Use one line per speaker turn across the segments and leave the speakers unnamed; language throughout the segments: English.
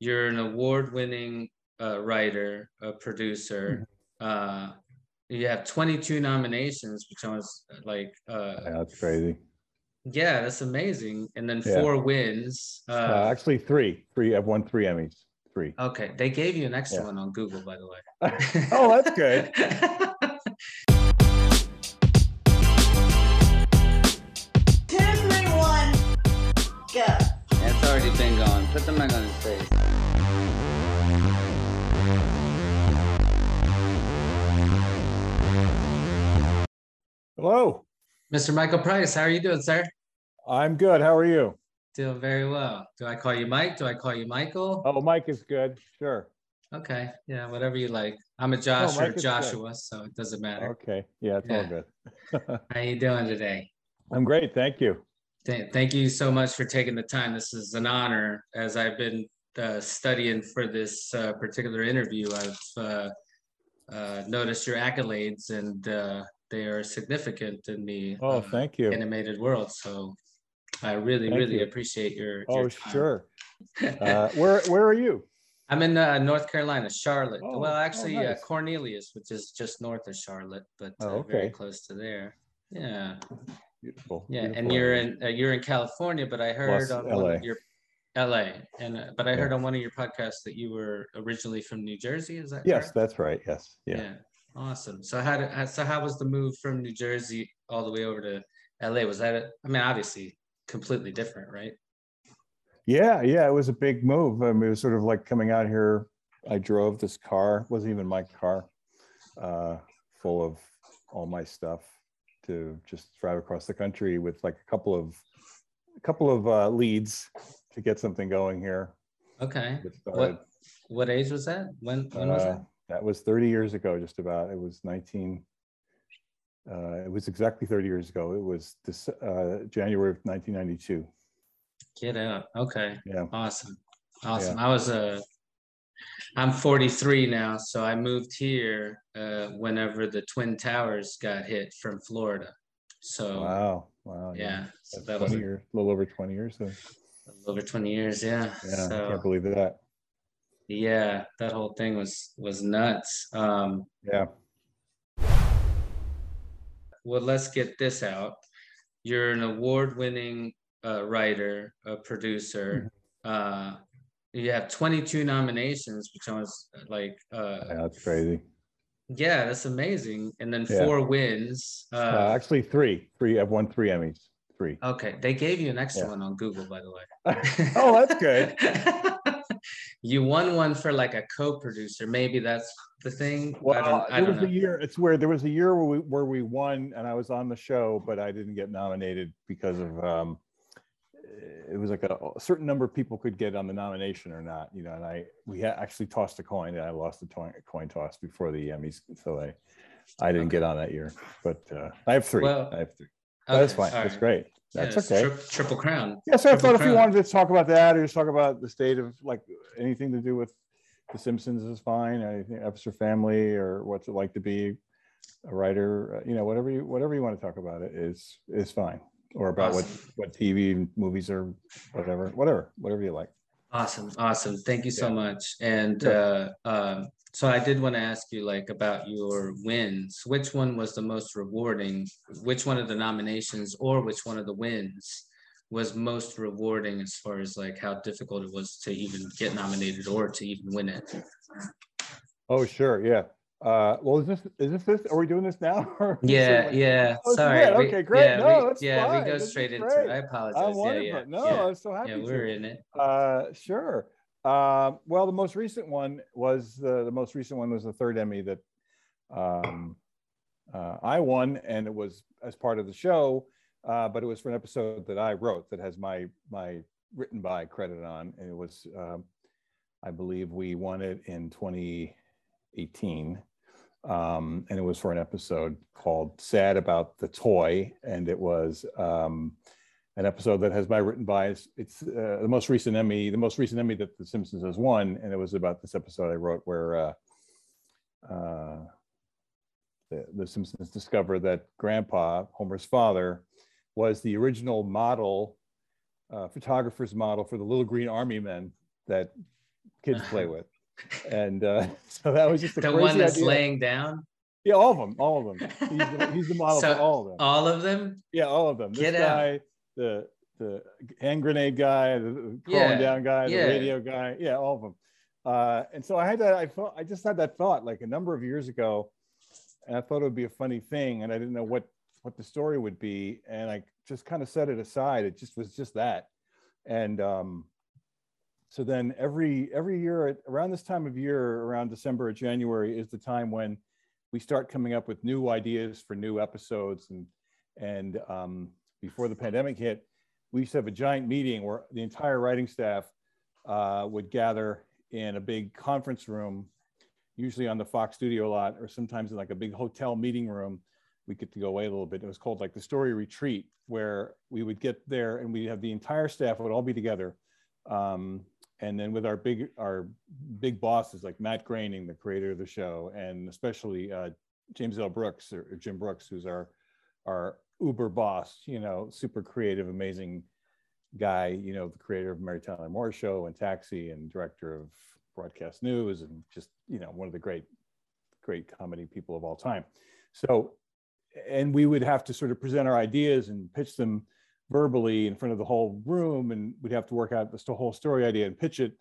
you're an award-winning uh, writer, a producer.
Mm-hmm.
Uh, you have 22 nominations, which I was like, uh,
Yeah, that's crazy.
yeah, that's amazing. And then
Yeah.
four wins.
Uh,
Uh,
actually, three. Three. I've won three Emmys. Three.
okay, they gave you an extra
Yeah.
one on Google, by the way.
oh, that's good.
Mr. Michael Price, how are you doing, sir?
I'm good. How are you?
Doing very well. Do I call you Mike? Do I call you Michael?
Oh, Mike is good. Sure.
Okay, yeah, whatever you like. I'm a Josh
Mike
or
is good.
Joshua, so it doesn't matter.
Okay. Yeah, it's all good.
How are you doing today?
I'm great. Thank you.
Th- Thank you so much for taking the time. This is an honor. As I've been uh, studying for this uh, particular interview, I've uh, uh, noticed your accolades, and uh, they are significant in the
Oh,
uh,
thank you.
animated world. So I really,
Thank
really
you.
appreciate your.
Oh,
your
sure. Uh, where Where are you?
I'm in uh, North Carolina, Charlotte.
Oh,
well,
oh,
actually, uh. Cornelius, which is just north of Charlotte, but
Oh,
uh, very close to there. Yeah,
Beautiful.
yeah. And you're in uh, you're in California, but I heard
Plus
on one
LA.
of your LA, and uh, but I heard on one of your podcasts that you were originally from New Jersey. Is that
Yes,
correct?
that's right. Yes. Yeah.
Awesome. So how did so how was the move from New Jersey all the way over to LA? Was that a, I mean, obviously completely different, right?
Yeah, yeah, it was a big move. I mean, it was sort of like coming out here. I drove this car, wasn't even my car, uh, full of all my stuff to just drive across the country with like a couple of a couple of uh, leads to get something going here.
Okay. What what age was that? When when was
Uh,
that?
That was 30 years ago, just about. It was 19. Uh, it was exactly 30 years ago. It was this uh, January of 1992.
Get out. Okay.
Yeah.
Awesome. Awesome. I was uh I'm 43 now, so I moved here uh whenever the Twin Towers got hit from Florida. So
Wow. Wow.
Yeah, so that was
20
a
years, a little over 20 years. So,
little over 20 years, yeah.
yeah, I can't believe that.
Yeah, that whole thing was was nuts. Um
Yeah.
well, let's get this out. You're an award-winning uh, writer, a producer.
Mm-hmm.
Uh, you have 22 nominations, which I was like, uh,
Yeah, that's crazy.
yeah, that's amazing. And then
Yeah.
four wins.
Uh,
Uh,
actually, three. Three. I've won three Emmys. Three.
okay, they gave you an extra
Yeah.
one on Google, by the way.
oh, that's good.
you won one for like a co-producer. Maybe that's the thing. I don't, I
there was a year. It's where there was a year where we where we won, and I was on the show, but I didn't get nominated because of um, it was like a, a certain number of people could get on the nomination or not, you know. And I we had actually tossed a coin, and I lost the coin, coin toss before the Emmys, so I I didn't get on that year. But uh, I have three.
Well,
I have three. That's fine. That's great. That's
it's
okay.
tri- triple crown.
Yeah, so I thought if you wanted to talk about that or just talk about the state of like anything to do with The Simpsons is fine. Anything Epster family or what's it like to be a writer? uh, You know, whatever you whatever you want to talk about it is is fine. Or about
Awesome.
what what TV movies or whatever, whatever, whatever you like.
Awesome, awesome. Thank you so
Yeah.
much. And
Sure.
uh, um, so I did want to ask you like about your wins. Which one was the most rewarding? Which one of the nominations or which one of the wins was most rewarding as far as like how difficult it was to even get nominated or to even win it?
Oh, sure, yeah. Uh, well, is this is this this? Are we doing this now? or is it
Yeah,
like-
yeah.
Oh,
Sorry. we-
Okay, great.
Yeah,
No,
we, yeah,
fine.
we go
This
straight into it. I apologize.
I'm
yeah, yeah.
No,
yeah.
I'm so happy.
yeah, we're in it.
Uh, sure. Uh, well, the most recent one was the, the most recent one was the third Emmy that um, uh, I won, and it was as part of the show, uh, but it was for an episode that I wrote that has my my written by credit on, and it was um, I believe we won it in 2018. Um, and it was for an episode called "Sad About the Toy," and it was um, an episode that has my written by. It's, uh, the most recent Emmy, the most recent Emmy that The Simpsons has won, and it was about this episode I wrote where uh, uh, the, the Simpsons discover that Grandpa, Homer's father, was the original model, uh, photographer's model for the Little Green Army Men that kids play with. And uh, so that was just
the
crazy
one that's
idea.
laying down.
Yeah, all of them, all of them. He's the, he's the model
So,
for all of them.
All of them.
yeah, all of them. This
Get out.
The the hand grenade guy, the, crawling
Yeah,
down guy,
yeah.
the radio guy. Yeah, all of them. Uh, and so I had that. I thought I just had that thought like a number of years ago, and I thought it would be a funny thing, and I didn't know what what the story would be, and I just kind of set it aside. It just was just that, and um, so then every every year at, around this time of year, around December or January, is the time when we start coming up with new ideas for new episodes, and and um, before the pandemic hit, we used to have a giant meeting where the entire writing staff uh, would gather in a big conference room, usually on the Fox studio lot, or sometimes in like a big hotel meeting room. We get to go away a little bit. It was called like the story retreat, where we would get there and we'd have the entire staff would all be together. Um, and then with our big our big bosses like Matt Groening, the creator of the show, and especially uh, James L. Brooks or, or Jim Brooks, who's our our uber boss, you know, super creative, amazing guy, you know, the creator of Mary Tyler Moore Show and Taxi and director of broadcast news and just, you know, one of the great, great comedy people of all time. So, and we would have to sort of present our ideas and pitch them verbally in front of the whole room and we'd have to work out this whole story idea and pitch it.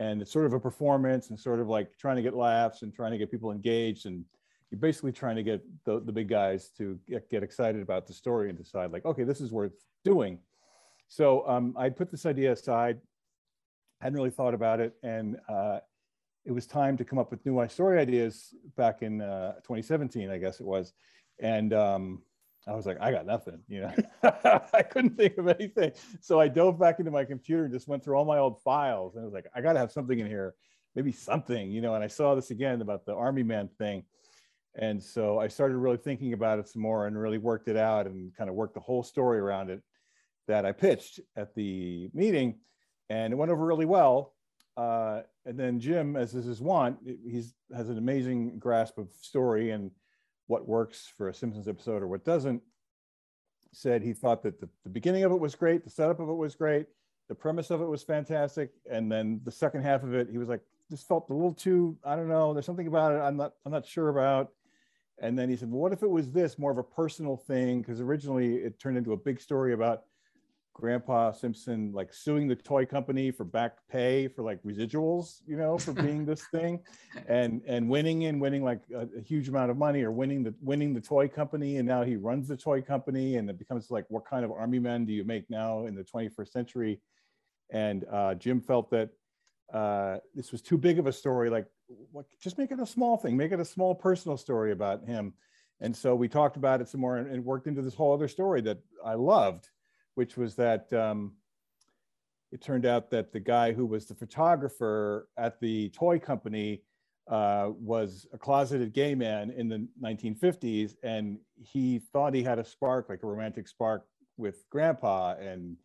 And it's sort of a performance and sort of like trying to get laughs and trying to get people engaged and you're basically trying to get the, the big guys to get, get excited about the story and decide like, okay, this is worth doing. So um, I put this idea aside, hadn't really thought about it. And uh, it was time to come up with new story ideas back in uh, 2017, I guess it was. And um, I was like, I got nothing, you know, I couldn't think of anything. So I dove back into my computer and just went through all my old files. And I was like, I got to have something in here, maybe something, you know, and I saw this again about the army man thing. And so I started really thinking about it some more and really worked it out and kind of worked the whole story around it that I pitched at the meeting. And it went over really well. Uh, and then Jim, as is his want, he's has an amazing grasp of story and what works for a Simpsons episode or what doesn't. Said he thought that the, the beginning of it was great, the setup of it was great, the premise of it was fantastic, and then the second half of it, he was like, this felt a little too, I don't know, there's something about it I'm not, I'm not sure about. And then he said, well, what if it was this more of a personal thing? Because originally it turned into a big story about Grandpa Simpson like suing the toy company for back pay for like residuals, you know, for being this thing, and and winning and winning like a, a, huge amount of money, or winning the winning the toy company, and now he runs the toy company, and it becomes like, what kind of army men do you make now in the 21st century? And uh, Jim felt that uh, this was too big of a story. Like, what, just make it a small thing, make it a small personal story about him. And so we talked about it some more and, and worked into this whole other story that I loved which was that um, it turned out that the guy who was the photographer at the toy company uh, was a closeted gay man in the 1950s, and he thought he had a spark, like a romantic spark, with Grandpa, and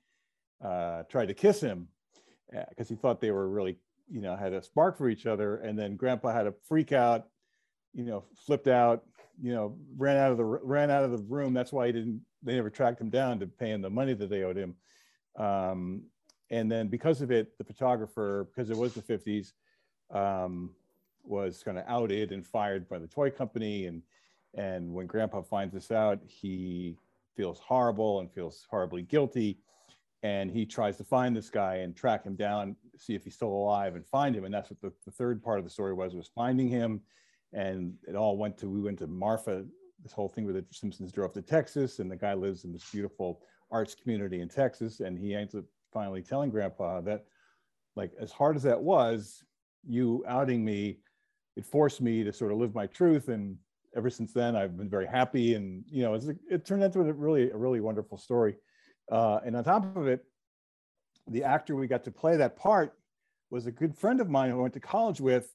uh, tried to kiss him because he thought they were really, you know, had a spark for each other. And then Grandpa had a freak out, you know, flipped out, you know, ran out of the ran out of the room. That's why he didn't they never tracked him down to pay him the money that they owed him. Um, and then because of it, the photographer, because it was the 50s, um, was kind of outed and fired by the toy company. And, and when grandpa finds this out, he feels horrible and feels horribly guilty. And he tries to find this guy and track him down, see if he's still alive and find him. And that's what the, the third part of the story was, was finding him. And it all went to, we went to Marfa, this whole thing where the Simpsons drove to Texas and the guy lives in this beautiful arts community in Texas. And he ends up finally telling grandpa that like, as hard as that was, you outing me, it forced me to sort of live my truth. And ever since then, I've been very happy. And, you know, it's, it turned into a really, a really wonderful story. Uh, and on top of it, the actor we got to play that part was a good friend of mine who I went to college with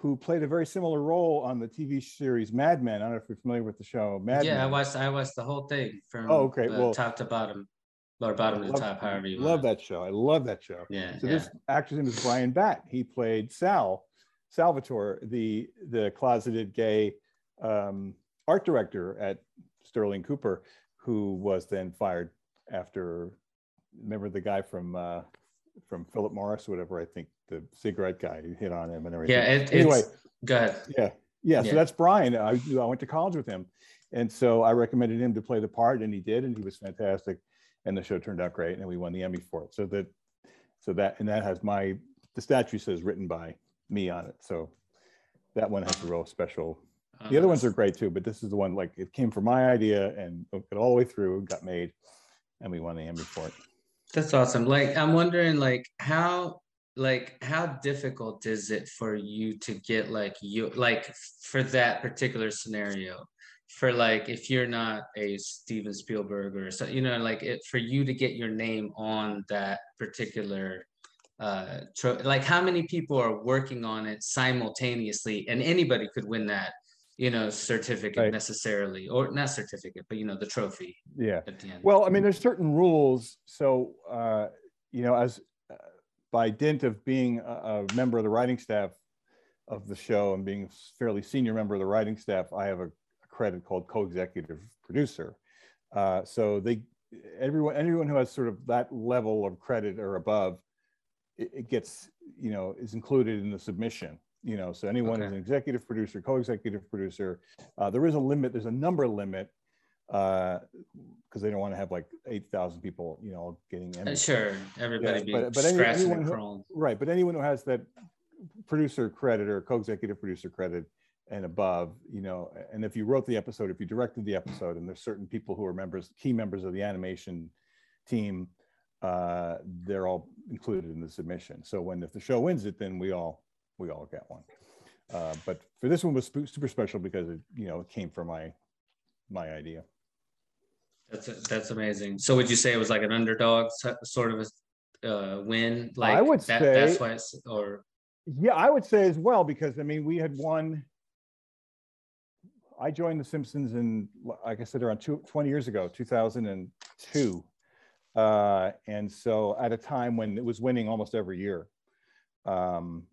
who played a very similar role on the TV series Mad Men. I don't know if you're familiar with the show Mad
yeah,
Men.
I watched I watched the whole thing from
Oh, okay,
uh,
well-
top to bottom or bottom to
Love-
top, however you
love
want.
that show. I love that show.
Yeah,
So
yeah.
this actor's name is Brian Batt. He played Sal, Salvatore, the the closeted gay um, art director at Sterling Cooper, who was then fired after. Remember the guy from uh, from Philip Morris, whatever I think the cigarette guy who hit on him and everything.
Yeah, it,
Anyway.
it's, go ahead.
Yeah, yeah. So that's Brian. I, I went to college with him, and so I recommended him to play the part, and he did, and he was fantastic. And the show turned out great, and we won the Emmy for it. So that, so that, and that has my the statue says written by me on it. So that one has a real special. The other ones are great too, but this is the one like it came from my idea and it got all the way through, got made, and we won the Emmy for it.
That's awesome. Like, I'm wondering, like, how, like, how difficult is it for you to get like you, like, for that particular scenario? For like, if you're not a Steven Spielberg or so, you know, like, it for you to get your name on that particular, uh, tro- like, how many people are working on it simultaneously, and anybody could win that, you know, certificate
Right.
necessarily, or not certificate, but you know, the trophy
Yeah.
the.
Well, I mean, there's certain rules. So, uh, you know, as uh, by dint of being a, a member of the writing staff of the show and being a fairly senior member of the writing staff, I have a, a credit called co-executive producer. Uh, so they, everyone, anyone who has sort of that level of credit or above, it, it gets, you know, is included in the submission. You know, so anyone who's
Okay.
an executive producer, co-executive producer, uh, there is a limit. There's a number limit because they don't want to have like 8,000 people, you know, getting
Uh,
Emmys.
Sure, everybody
Yeah, but- but any- anyone who- Right, but anyone who has that producer credit or co-executive producer credit and above, you know, and if you wrote the episode, if you directed the episode, and there's certain people who are members, key members of the animation team, uh, they're all included in the submission. So when if the show wins it, then we all we all get one. Uh, but for this one was super special because it, you know, it came from my my idea.
That's that's amazing. So would you say it was like an underdog sort of a uh, win? Like I
would
that, that's
say-
why it's or
Yeah, I would say as well because I mean we had won. I joined The Simpsons in, like I said, around two, 20 years ago, 2002. Uh, and so at a time when it was winning almost every year. Um,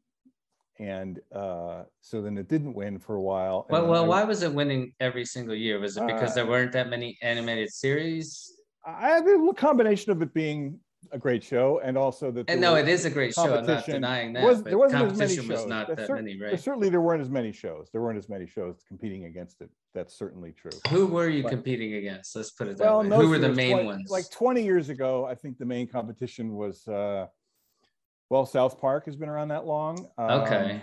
and uh, so then it didn't win for a while.
well, well,
I-
why was it winning every single year? Was it because
Uh,
there weren't that many animated series?
I have a combination of it being a great show and also that.
And no, it is a great show. I'm not denying that.
Was-
but
there wasn't as many
competition was not
That's
that
cer-
many,
There-
right?
Certainly there weren't as many shows. There weren't as many shows competing against it. That's certainly true.
Who were you
But-
competing against? Let's put it that
Well,
way. Who were the main
20
ones?
Like 20 years ago, I think the main competition was, uh, well, South Park has been around that long. Um,
okay.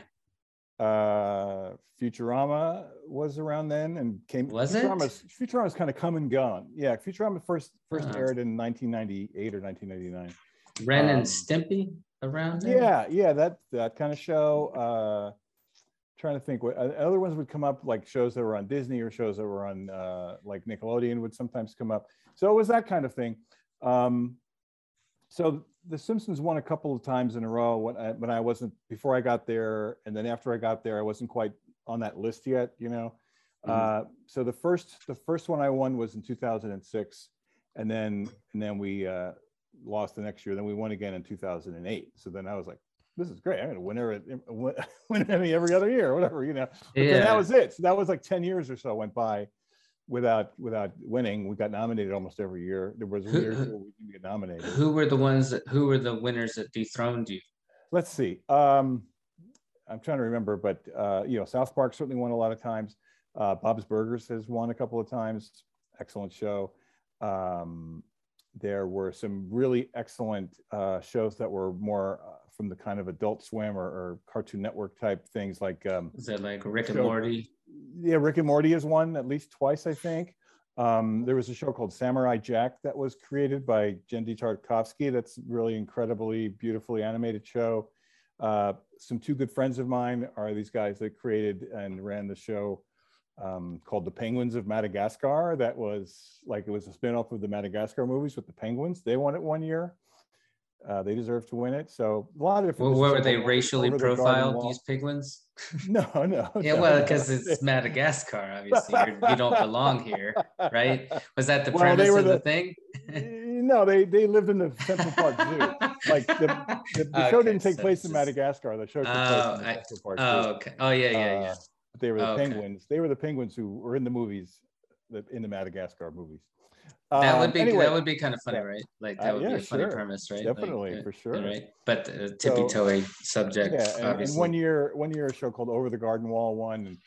Uh, Futurama was around then and came.
Was it?
Futurama's, Futurama's kind of come and gone. Yeah, Futurama first first
Uh-huh.
aired in 1998 or 1999.
Ren
um,
and Stimpy around there?
Yeah, yeah, that that kind of show. Uh, trying to think what uh, other ones would come up, like shows that were on Disney or shows that were on uh, like Nickelodeon would sometimes come up. So it was that kind of thing. Um, so The Simpsons won a couple of times in a row when I, when I wasn't before I got there, and then after I got there, I wasn't quite on that list yet. You know,
Mhm.
uh, so the first the first one I won was in 2006, and then and then we uh, lost the next year. Then we won again in 2008. So then I was like, this is great. I'm gonna win every win Emmy every other year, whatever you know. But
Yeah.
that was it. So that was like 10 years or so went by without without winning. We got nominated almost every year. There was
Who-
years
who-
where we didn't get nominated.
Who were the ones that who were the winners that dethroned you?
Let's see. Um, I'm trying to remember, but uh, you know, South Park certainly won a lot of times. Uh, Bob's Burgers has won a couple of times. Excellent show. Um, there were some really excellent uh, shows that were more uh, from the kind of Adult Swim or, or Cartoon Network type things, like um,
Is that like Rick and Morty?
Yeah, Rick and Morty has won at least twice, I think. Um, there was a show called Samurai Jack that was created by Genndy Tartakovsky. That's really incredibly beautifully animated show. Uh, some two good friends of mine are these guys that created and ran the show um, called The Penguins of Madagascar. That was like it was a spinoff of the Madagascar movies with the penguins. They won it one year. Uh, they deserve to win it. So a lot of different.
Well, were they racially
Over the Garden
profiled? These penguins?
No, no.
Yeah,
no,
well,
no.
because it's Madagascar, obviously. You're, you don't belong here, right? Was that the
Well,
premise of the,
the-
thing?
no, they they lived in the Central Park Zoo. Like the, the, the show didn't take
so
place in Madagascar. The show took
Oh,
place in the Central Park
Oh,
Zoo.
okay. Oh, yeah, yeah, yeah.
Uh, they were the
Okay.
penguins. They were the penguins who were in the movies, in the Madagascar movies.
That
Um,
would be
anyway,
that would be kind of funny, right? Like
Uh,
that would
yeah,
be a funny
sure.
premise, right?
Definitely
uh,
for sure.
Right, but uh, tippy toey subject,
Yeah, and, and
obviously.
one year, one year, a show called Over the Garden Wall won, and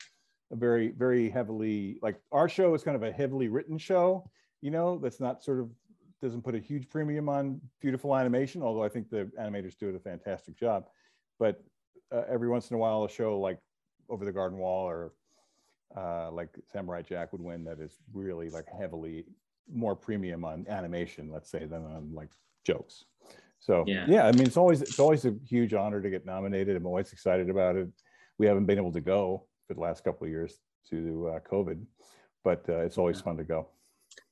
a very, very heavily like our show is kind of a heavily written show. You know, that's not sort of doesn't put a huge premium on beautiful animation, although I think the animators do it a fantastic job. But uh, every once in a while, a show like Over the Garden Wall or uh, like Samurai Jack would win that is really like heavily more premium on animation, let's say, than on like jokes. So
Yeah.
yeah. I mean, it's always it's always a huge honor to get nominated. I'm always excited about it. We haven't been able to go for the last couple of years due to uh, COVID, but uh, it's always fun to go.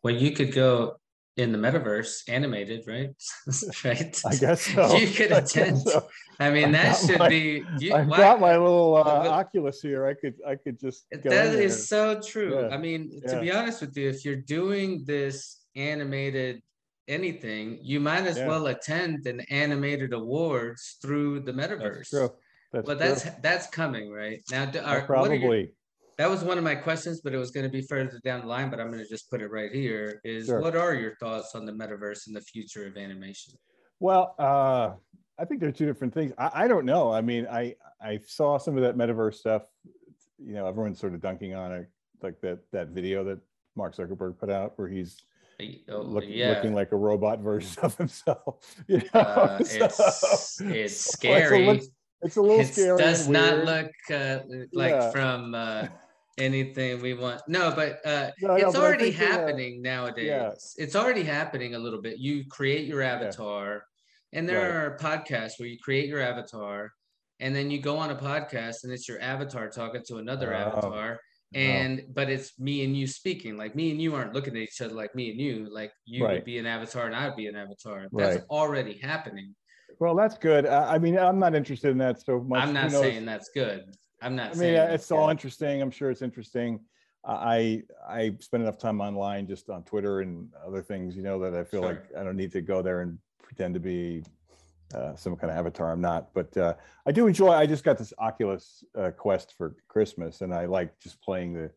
Well, you could go in the metaverse animated, right? right.
I guess so.
You could
I
attend.
so.
I mean,
I've
that should
my-
be. You,
I've got my little uh,
Well,
Oculus here. I could I could just go
That is so true.
Yeah.
I mean, to be honest with you, if you're doing this animated anything, you might as
Yeah.
well attend an animated awards through the metaverse.
That's true. That's
But that's
true.
that's coming, right? Now, are, what are your-
probably.
That was one of my questions, but it was going to be further down the line. But I'm going to just put it right here. Is
Sure.
what are your thoughts on the metaverse and the future of animation?
Well, uh, I think they're two different things. I, I don't know. I mean, I I saw some of that metaverse stuff. You know, everyone's sort of dunking on it, like that that video that Mark Zuckerberg put out, where he's
Oh,
look,
yeah,
looking like a robot version of himself. You know,
Uh,
So-
it's it's
so it's a
scary.
It's a little
it
scary.
does not look uh, like
Yeah.
from uh, anything we want. No, but uh,
No, no,
it's
but I
already
that, uh,
happening nowadays. It's already happening a little bit. You create your avatar, and there
Right.
are podcasts where you create your avatar, and then you go on a podcast, and it's your avatar talking to another
Oh,
avatar. And but it's me and you speaking. Like me and you aren't looking at each other like me and you. Like you
Right.
would be an avatar and I'd be an avatar. That's
Right.
already happening.
Well, that's good. I, I mean, I'm not interested in that so much.
I'm not saying that's good. I'm not
I mean,
saying
uh, it's all interesting. I'm sure it's interesting. I I spend enough time online, just on Twitter and other things, you know, that I feel like I don't need to go there and pretend to be uh, some kind of avatar. I'm not, but uh, I do enjoy. I just got this Oculus uh, Quest for Christmas, and I like just playing the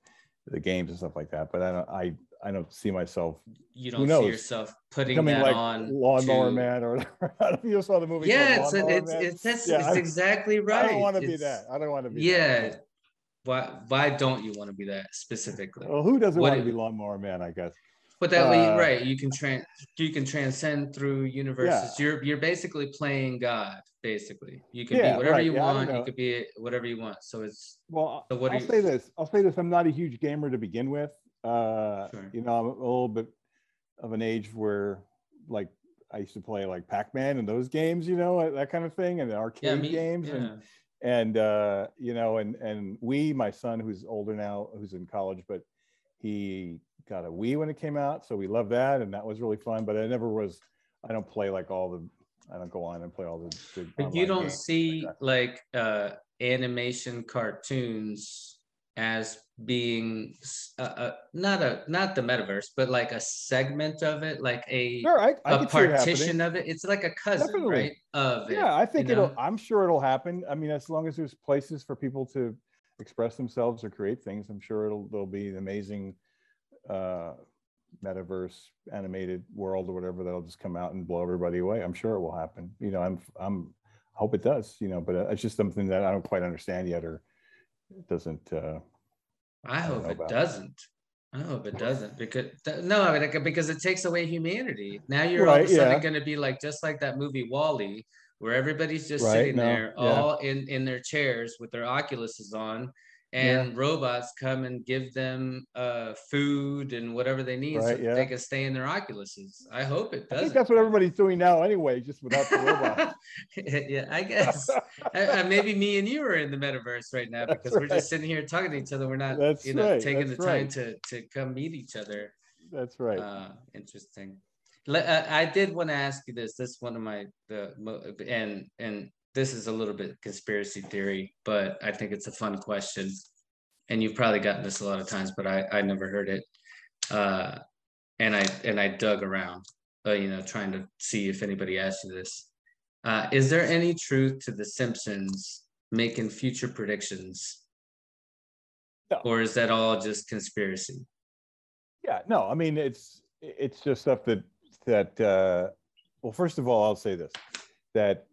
the games and stuff like that. But I don't I I don't see myself
you don't see yourself putting
becoming
that
like
on
Lawnmower
to-
Man or whatever. Don't know if you saw the movie.
Yeah, it's, it's, it's that's
Yeah,
it's exactly right.
I don't want to be that. I don't want to be.
Yeah.
That.
Why why don't you want to be that specifically?
Well, who doesn't
What
want to be Lawnmower Man? I guess.
But that way,
uh,
right? You can trans you can transcend through universes. You're you're basically playing God. Basically, you can
Yeah,
be whatever
right.
you
Yeah,
want. You could be whatever you want. So it's
Well,
So what
I'll
you-
say this. I'll say this. I'm not a huge gamer to begin with. Uh,
Sure.
You know, I'm a little bit of an age where, like, I used to play like Pac-Man and those games, you know, that kind of thing, and the arcade
yeah, me,
games,
yeah.
and and uh, you know, and and we, my son, who's older now, who's in college, but he got a Wii when it came out, so we love that, and that was really fun. But I never was. I don't play like all the. I don't go on and play all the.
But you don't see
that.
like uh animation cartoons as being a, uh, uh, not a not the metaverse, but like a segment of it, like a
Sure, I, I
a
it
partition of it. It's like a cousin,
Definitely.
right? Of it.
Yeah, I think it'll.
know?
I'm sure it'll happen. I mean, as long as there's places for people to express themselves or create things, I'm sure it'll there'll be an amazing uh, metaverse animated world or whatever that'll just come out and blow everybody away. I'm sure it will happen. You know, I'm I'm I hope it does. You know, but uh, it's just something that I don't quite understand yet, or it doesn't. Uh,
I hope it
about
doesn't. I hope it doesn't because no, I mean, because it takes away humanity. Now you're all of a sudden
yeah.
going to be like just like that movie WALL-E, where everybody's just
Right,
sitting
no,
there
yeah.
all in in their chairs with their Oculuses on, and robots come and give them uh food and whatever they need so
Right,
that
yeah.
they can stay in their Oculuses. I hope it
I
doesn't.
think that's what everybody's doing now, anyway, just without the robot.
yeah, I guess. Uh, maybe me and you are in the metaverse right now
That's
because we're
right.
just sitting here talking to each other. We're not,
That's
you know,
right,
taking the time to to come meet each other.
That's right.
Uh, interesting. Uh, I did want to ask you this. This is one of my the and and this is a little bit conspiracy theory, but I think it's a fun question. And you've probably gotten this a lot of times, but I I never heard it. Uh, and I and I dug around, uh, you know, trying to see if anybody asked you this. Uh, is there any truth to The Simpsons making future predictions?
No.
Or is that all just conspiracy?
Yeah, no, I mean it's it's just stuff that that uh, well, first of all, I'll say this: that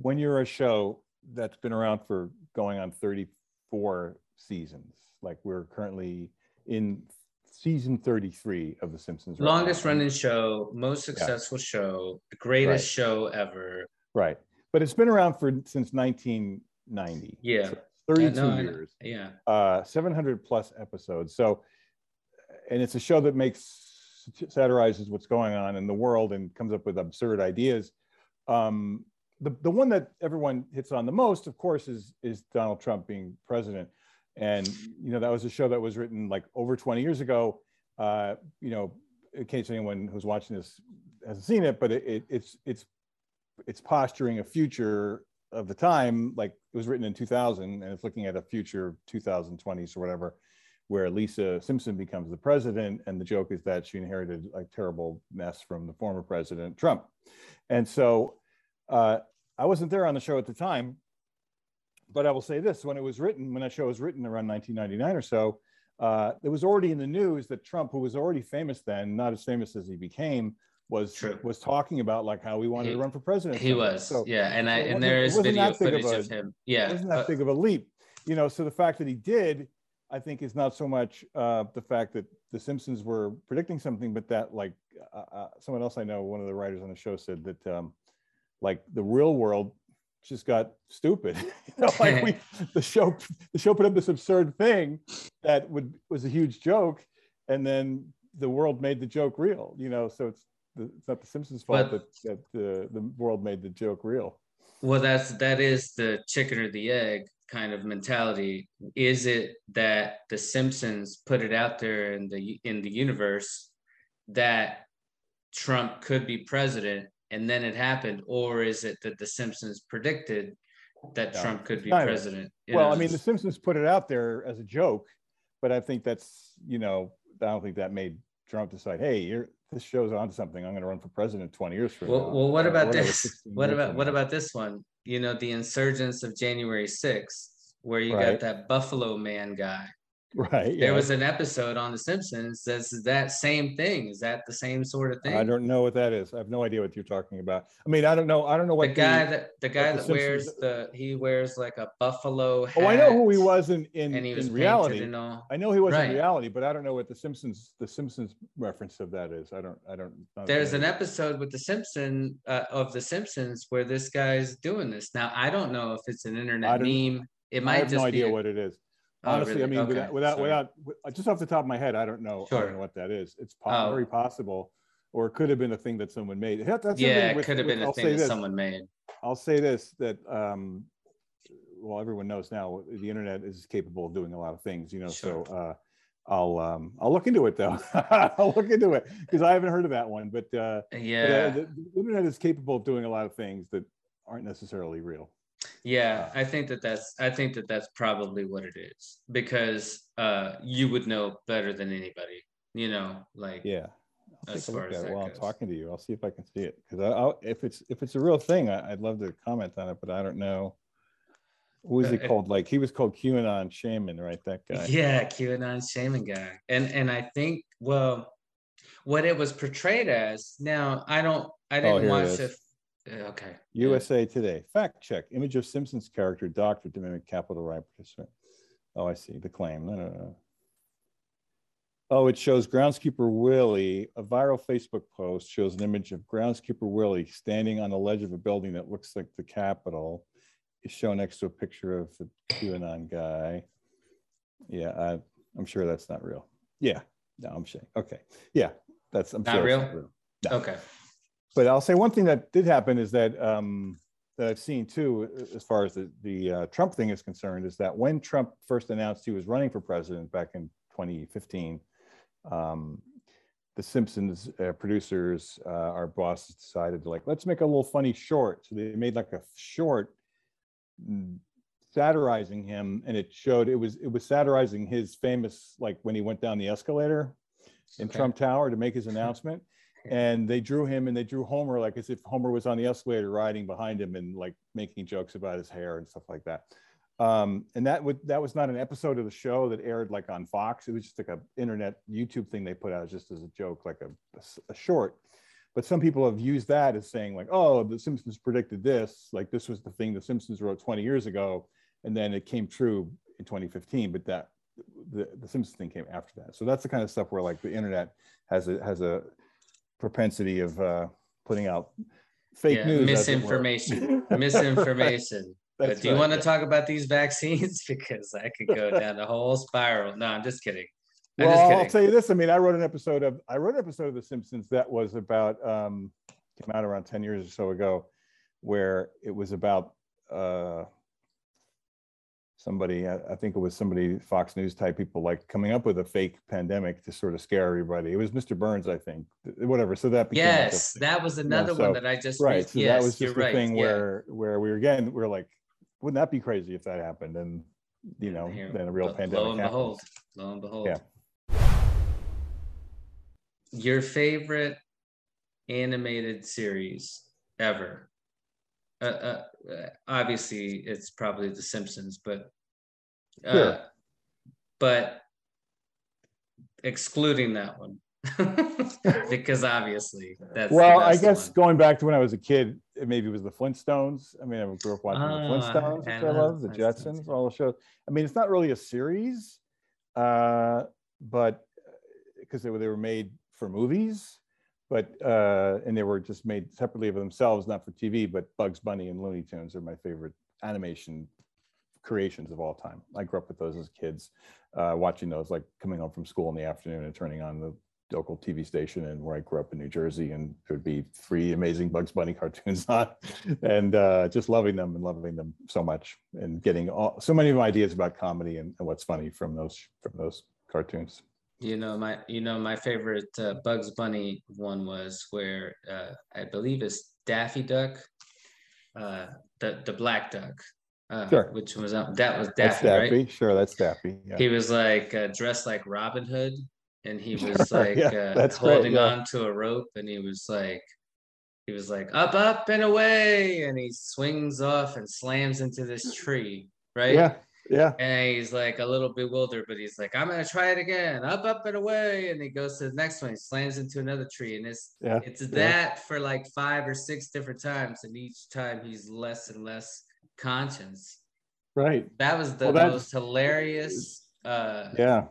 when you're a show that's been around for going on 34 seasons, like we're currently in season 33 of The Simpsons. right.
Longest running show, most successful show, the greatest
Right.
show ever.
Right. But it's been around for since 1990.
Yeah.
So 32
no, I
years.
Yeah.
Uh, 700 plus episodes. So, and it's a show that makes satirizes what's going on in the world and comes up with absurd ideas. Um, the, the one that everyone hits on the most, of course, is is Donald Trump being president. And you know that was a show that was written like over 20 years ago. Uh, you know, in case anyone who's watching this hasn't seen it, but it, it, it's it's it's posturing a future of the time, like it was written in 2000, and it's looking at a future 2020s or whatever, where Lisa Simpson becomes the president, and the joke is that she inherited a terrible mess from the former president Trump, and so uh, I wasn't there on the show at the time, but I will say this: when it was written, when that show was written around 1999 or so, uh, it was already in the news that Trump, who was already famous then, not as famous as he became, was
True.
was talking about like how he wanted
He-
to run for president.
He was.
So
yeah. And I
it
and there
it
is video
big of a-
of him.
it
Yeah.
wasn't that
uh,
big of a leap, you know. So the fact that he did, I think, is not so much uh, the fact that the Simpsons were predicting something, but that like uh, uh, someone else I know, one of the writers on the show said that um, like the real world just got stupid. you know, like we the show the show put up this absurd thing that would was a huge joke, and then the world made the joke real. You know, so it's the, it's not the Simpsons' fault
But-
that that the the world made the joke real.
Well, that's that is the chicken or the egg kind of mentality. Is it that the Simpsons put it out there in the in the universe that Trump could be president and then it happened, or is it that the Simpsons predicted that
No,
Trump could be
neither.
president? You
well, I mean, The Simpsons put it out there as a joke, but I think that's you know I don't think that made Trump decide, hey, you're this show's on to something. I'm going to run for president 20 years from
Well,
now.
well, what about this? What about what about this one? You know, the insurgents of January 6th, where you
Right.
got that Buffalo man guy.
Right?
There
yeah.
was an episode on The Simpsons that's that same thing. Is that the same sort of thing?
I don't know what that is. I have no idea what you're talking about. I mean, I don't know. I don't know what the
guy that the guy
the
that wears
Simpsons-
the he wears like a buffalo hat.
Oh, I know who he was in in,
and he was
in reality.
and all.
I know he was
Right.
in reality, but I don't know what the Simpsons the Simpsons reference of that is. I don't. I don't.
There's an episode with the Simpson uh, of the Simpsons where this guy's doing this. Now I don't know if it's an internet meme. It
I
might
have
just
no idea
a-
what it is.
Oh,
Honestly,
really?
I mean,
Okay,
without without,
sorry.
without just off the top of my head, I don't know. I don't know what that is. It's po-
Oh.
very possible, or it could have been a thing that someone made. That- that's
yeah,
thing
it could have
with-
been a
I'll
thing that
this.
someone made.
I'll say this that um, well, everyone knows now the internet is capable of doing a lot of things. You know,
Sure.
so uh, I'll um, I'll look into it though. I'll look into it because I haven't heard of that one. But, uh, but, uh,
Yeah,
the, the internet is capable of doing a lot of things that aren't necessarily real.
Yeah. I think that that's I think that that's probably what it is because uh, you would know better than anybody. You know, like
Yeah. I'll
As
take a
far
look
as
at it while I'm talking to you. I'll see if I can see it because if it's if it's a real thing, I, I'd love to comment on it, but I don't know. What was
Uh,
he
it-
called? Like he was called QAnon shaman, right? That guy.
Yeah, QAnon shaman guy. And and I think well what it was portrayed as. Now I don't I
Oh,
didn't
it
watch it. Okay. yeah.
USA Today. Fact check. Image of Simpsons character doctor to mimic Capitol riot participant. Oh, I see. The claim. No, no, no. Oh, it shows groundskeeper Willie. A viral Facebook post shows an image of groundskeeper Willie standing on the ledge of a building that looks like the Capitol. Is shown next to a picture of the QAnon guy. Yeah, I, I'm sure that's not real. Yeah, no, I'm sure. Okay, yeah, that's I'm
Not
sure
real?
it's No.
Okay.
But I'll say one thing that did happen is that um, that I've seen too, as far as the the uh, Trump thing is concerned, is that when Trump first announced he was running for president back in 2015, um, the Simpsons uh, producers, uh, our bosses decided to like let's make a little funny short. So they made like a short mm, satirizing him, and it showed it was it was satirizing his famous like when he went down the escalator in
Okay.
Trump Tower to make his announcement and they drew him and they drew Homer like as if Homer was on the escalator riding behind him and like making jokes about his hair and stuff like that. Um, and that would that was not an episode of the show that aired like on Fox. It was just like a internet YouTube thing they put out just as a joke, like a, a short. But some people have used that as saying like, oh, the Simpsons predicted this. Like this was the thing the Simpsons wrote 20 years ago, and then it came true in 2015. But that the, the Simpsons thing came after that. So that's the kind of stuff where like the internet has a has a propensity of uh, putting out fake
Yeah,
news,
misinformation, misinformation. But do you
right,
want to
yeah.
talk about these vaccines? Because I could go down the whole spiral. No, I'm just kidding. I'm
Well,
just
I'll tell you this. I mean, I wrote an episode of I wrote an episode of The Simpsons that was about um, came out around ten years or so ago, where it was about uh, somebody. I, I think it was somebody Fox News type people like coming up with a fake pandemic to sort of scare everybody. It was Mr. Burns, I think. Whatever. So that became
Yes, that was another
so-
one that I just
right. So
yes,
that was just the
right.
thing
yeah.
where where we were again we're like, wouldn't that be crazy if that happened? And you know,
Here,
then a real
lo-
pandemic.
Lo and
happens.
behold, lo and behold.
Yeah.
Your favorite animated series ever? Uh, uh, uh, obviously, it's probably The Simpsons, but uh, but excluding that one because obviously that's
well i guess
one.
going back to when i was a kid it maybe it was the flintstones. I mean i grew up watching
Ah,
the flintstones
I
which i
love
love the jetsons all the shows. I mean it's not really a series uh but because they were, they were made for movies but uh and they were just made separately of themselves not for tv but bugs bunny and looney tunes are my favorite animation creations of all time i grew up with those as kids uh watching those like coming home from school in the afternoon and turning on the local TV station and where I grew up in New Jersey, and there would be three amazing Bugs Bunny cartoons on, and uh, just loving them and loving them so much, and getting all, so many ideas about comedy and, and what's funny from those from those cartoons.
You know my you know my favorite uh, Bugs Bunny one was where uh, I believe it's Daffy Duck, uh, the the black duck, uh,
Sure.
which was uh, that was Daffy,
Daffy,
right?
sure, that's Daffy. Yeah.
He was like uh, dressed like Robin Hood, and he was
Sure,
like
yeah,
uh,
that's great,
holding
yeah.
on to a rope, and he was like. He was like up, up and away, and he swings off and slams into this tree, right?
yeah, yeah,
And he's like a little bewildered, but he's like, I'm gonna try it again, up, up and away. And he goes to the next one, he slams into another tree. And it's
yeah.
it's
yeah.
that for like five or six different times. And each time he's less and less conscious.
Right.
That was the
Well,
most hilarious uh
Yeah.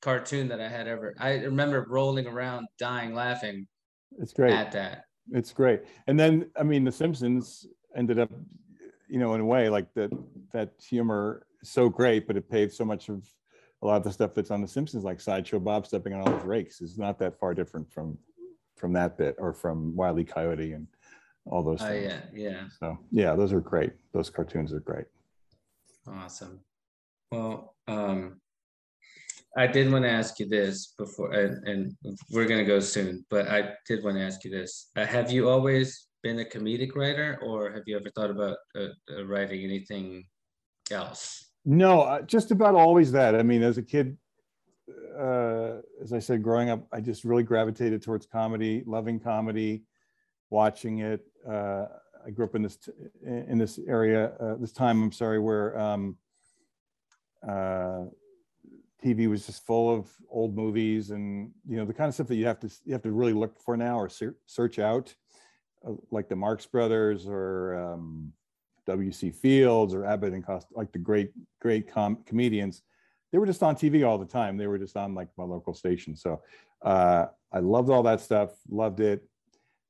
cartoon that I had ever. I remember rolling around dying laughing
It's great.
at that.
It's great. And then, I mean, The Simpsons ended up, you know, in a way, like that that humor is so great, but it paved so much of a lot of the stuff that's on The Simpsons, like Sideshow Bob stepping on all those rakes, is not that far different from from that bit or from Wile E. Coyote and all those
Oh
things.
yeah, yeah.
So yeah, those are great. Those cartoons are great.
Awesome. Well, um, I did want to ask you this before, and, and we're gonna go soon, but I did want to ask you this. Uh, have you always been a comedic writer, or have you ever thought about uh, uh, writing anything else?
No, uh, just about always that. I mean, as a kid, uh, as I said, growing up, I just really gravitated towards comedy, loving comedy, watching it. Uh, I grew up in this in this area, uh, this time. I'm sorry, where um, uh, TV was just full of old movies and you know the kind of stuff that you have to you have to really look for now or ser- search out, like the Marx Brothers or um, W.C. Fields or Abbott and Cost, like the great great com- comedians. They were just on TV all the time. They were just on like my local station. So uh, I loved all that stuff. Loved it.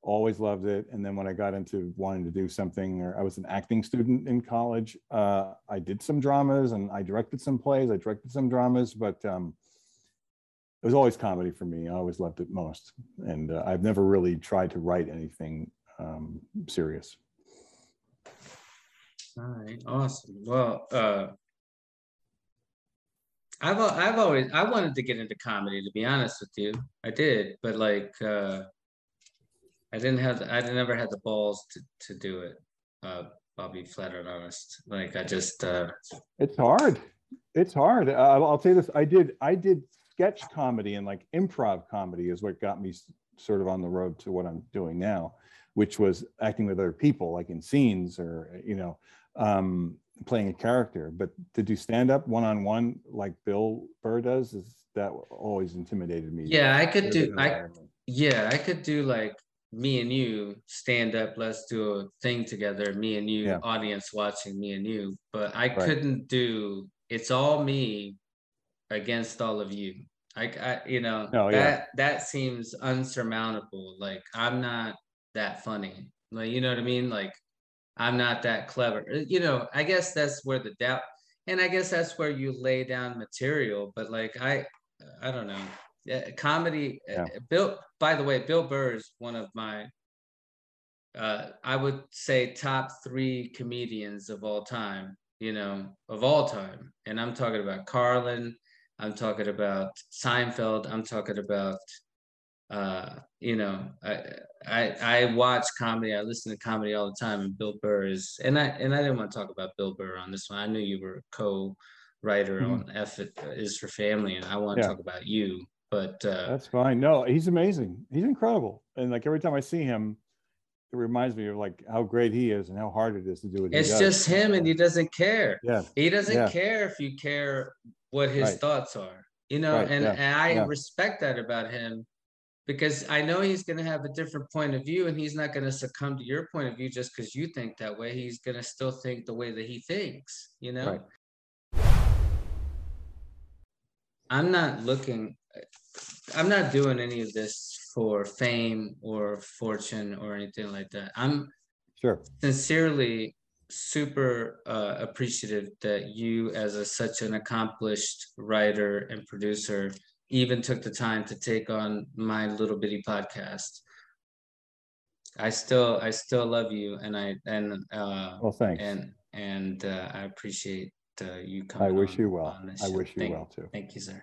Always loved it. And then when I got into wanting to do something, or I was an acting student in college, uh, I did some dramas and I directed some plays. I directed some dramas, but um, it was always comedy for me. I always loved it most. And uh, I've never really tried to write anything um, serious.
All right, awesome. Well, uh, I've I've always I wanted to get into comedy to be honest with you. I did, but like uh, I didn't have the- I never had the balls to to do it. Uh, I'll be flat out honest. Like I just uh,
It's hard. It's hard. Uh, I'll you this. I did. I did sketch comedy and like improv comedy is what got me sort of on the road to what I'm doing now, which was acting with other people, like in scenes or you know. Um, playing a character, but to do stand up one on one like Bill Burr does is that always intimidated me.
Yeah, I could do. I yeah, I could do like me and you stand up. Let's do a thing together. Me and you,
Yeah.
audience watching me and you. But I
Right.
couldn't do. It's all me against all of you. like I you know
No, yeah.
that that seems unsurmountable. Like I'm not that funny. Like you know what I mean? Like I'm not that clever. Uh, You know, I guess that's where the doubt, and I guess that's where you lay down material. But like I, I don't know. Yeah, comedy. uh,
Yeah.
Bill. By the way, Bill Burr is one of my. Uh, I would say top three comedians of all time. You know, of all time, and I'm talking about Carlin. I'm talking about Seinfeld. I'm talking about uh you know i i i watch comedy i listen to comedy all the time and bill burr is and i and i didn't want to talk about bill burr on this one i knew you were a co-writer
Mhm.
on f It is for family and i want to
Yeah.
talk about you but uh
That's fine. No, he's amazing. He's incredible. And like every time I see him, it reminds me of like how great he is and how hard it is to do it.
it's just him and he doesn't care
Yeah.
he doesn't
Yeah.
care if you care what his
Right.
thoughts are you know
Right,
and,
yeah,
and i respect that about him because i know he's going to have a different point of view and he's not going to succumb to your point of view just because you think that way he's going to still think the way that he thinks you know
Right.
i'm not looking i'm not doing any of this for fame or fortune or anything like that i'm
Sure.
sincerely super uh, appreciative that you as a such an accomplished writer and producer even took the time to take on my little bitty podcast i still i still love you and i and uh
Well, thanks.
and and uh, i appreciate uh, you coming
I wish
on-
you well. I wish you
Thank-
well too.
thank you sir